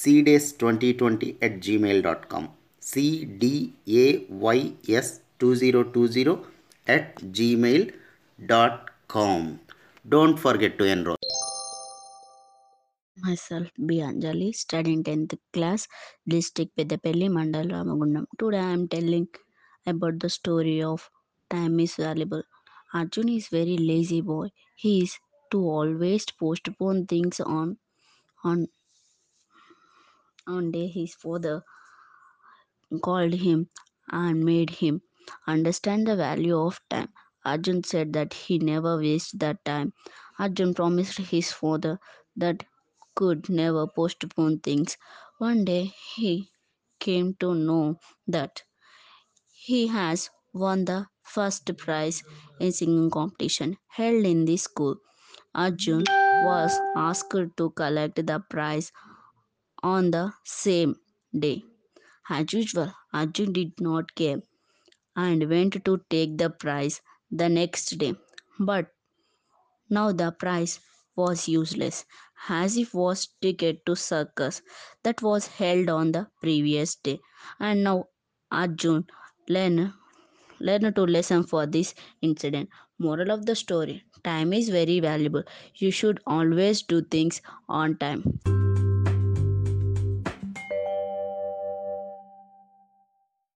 cdays2020 at gmail.com cdays2020 at gmail.com don't forget to enroll myself B. Anjali, studying 10th class, district Peddapalli, Mandal Ramagundam. Today I am telling about the story of time is valuable. Arjun is very lazy boy. He is to always postpone things on on on day his father called him and made him understand the value of time. Arjun said that he never wasted that time. Arjun promised his father that could never postpone things. One day he came to know that he has won the first prize in singing competition held in the school. Arjun was asked to collect the prize on the same day. As usual, Arjun did not care and went to take the prize the next day. But now the prize was useless as it was ticket to circus that was held on the previous day and now arjun learn learn to lesson for this incident moral of the story time is very valuable you should always do things on time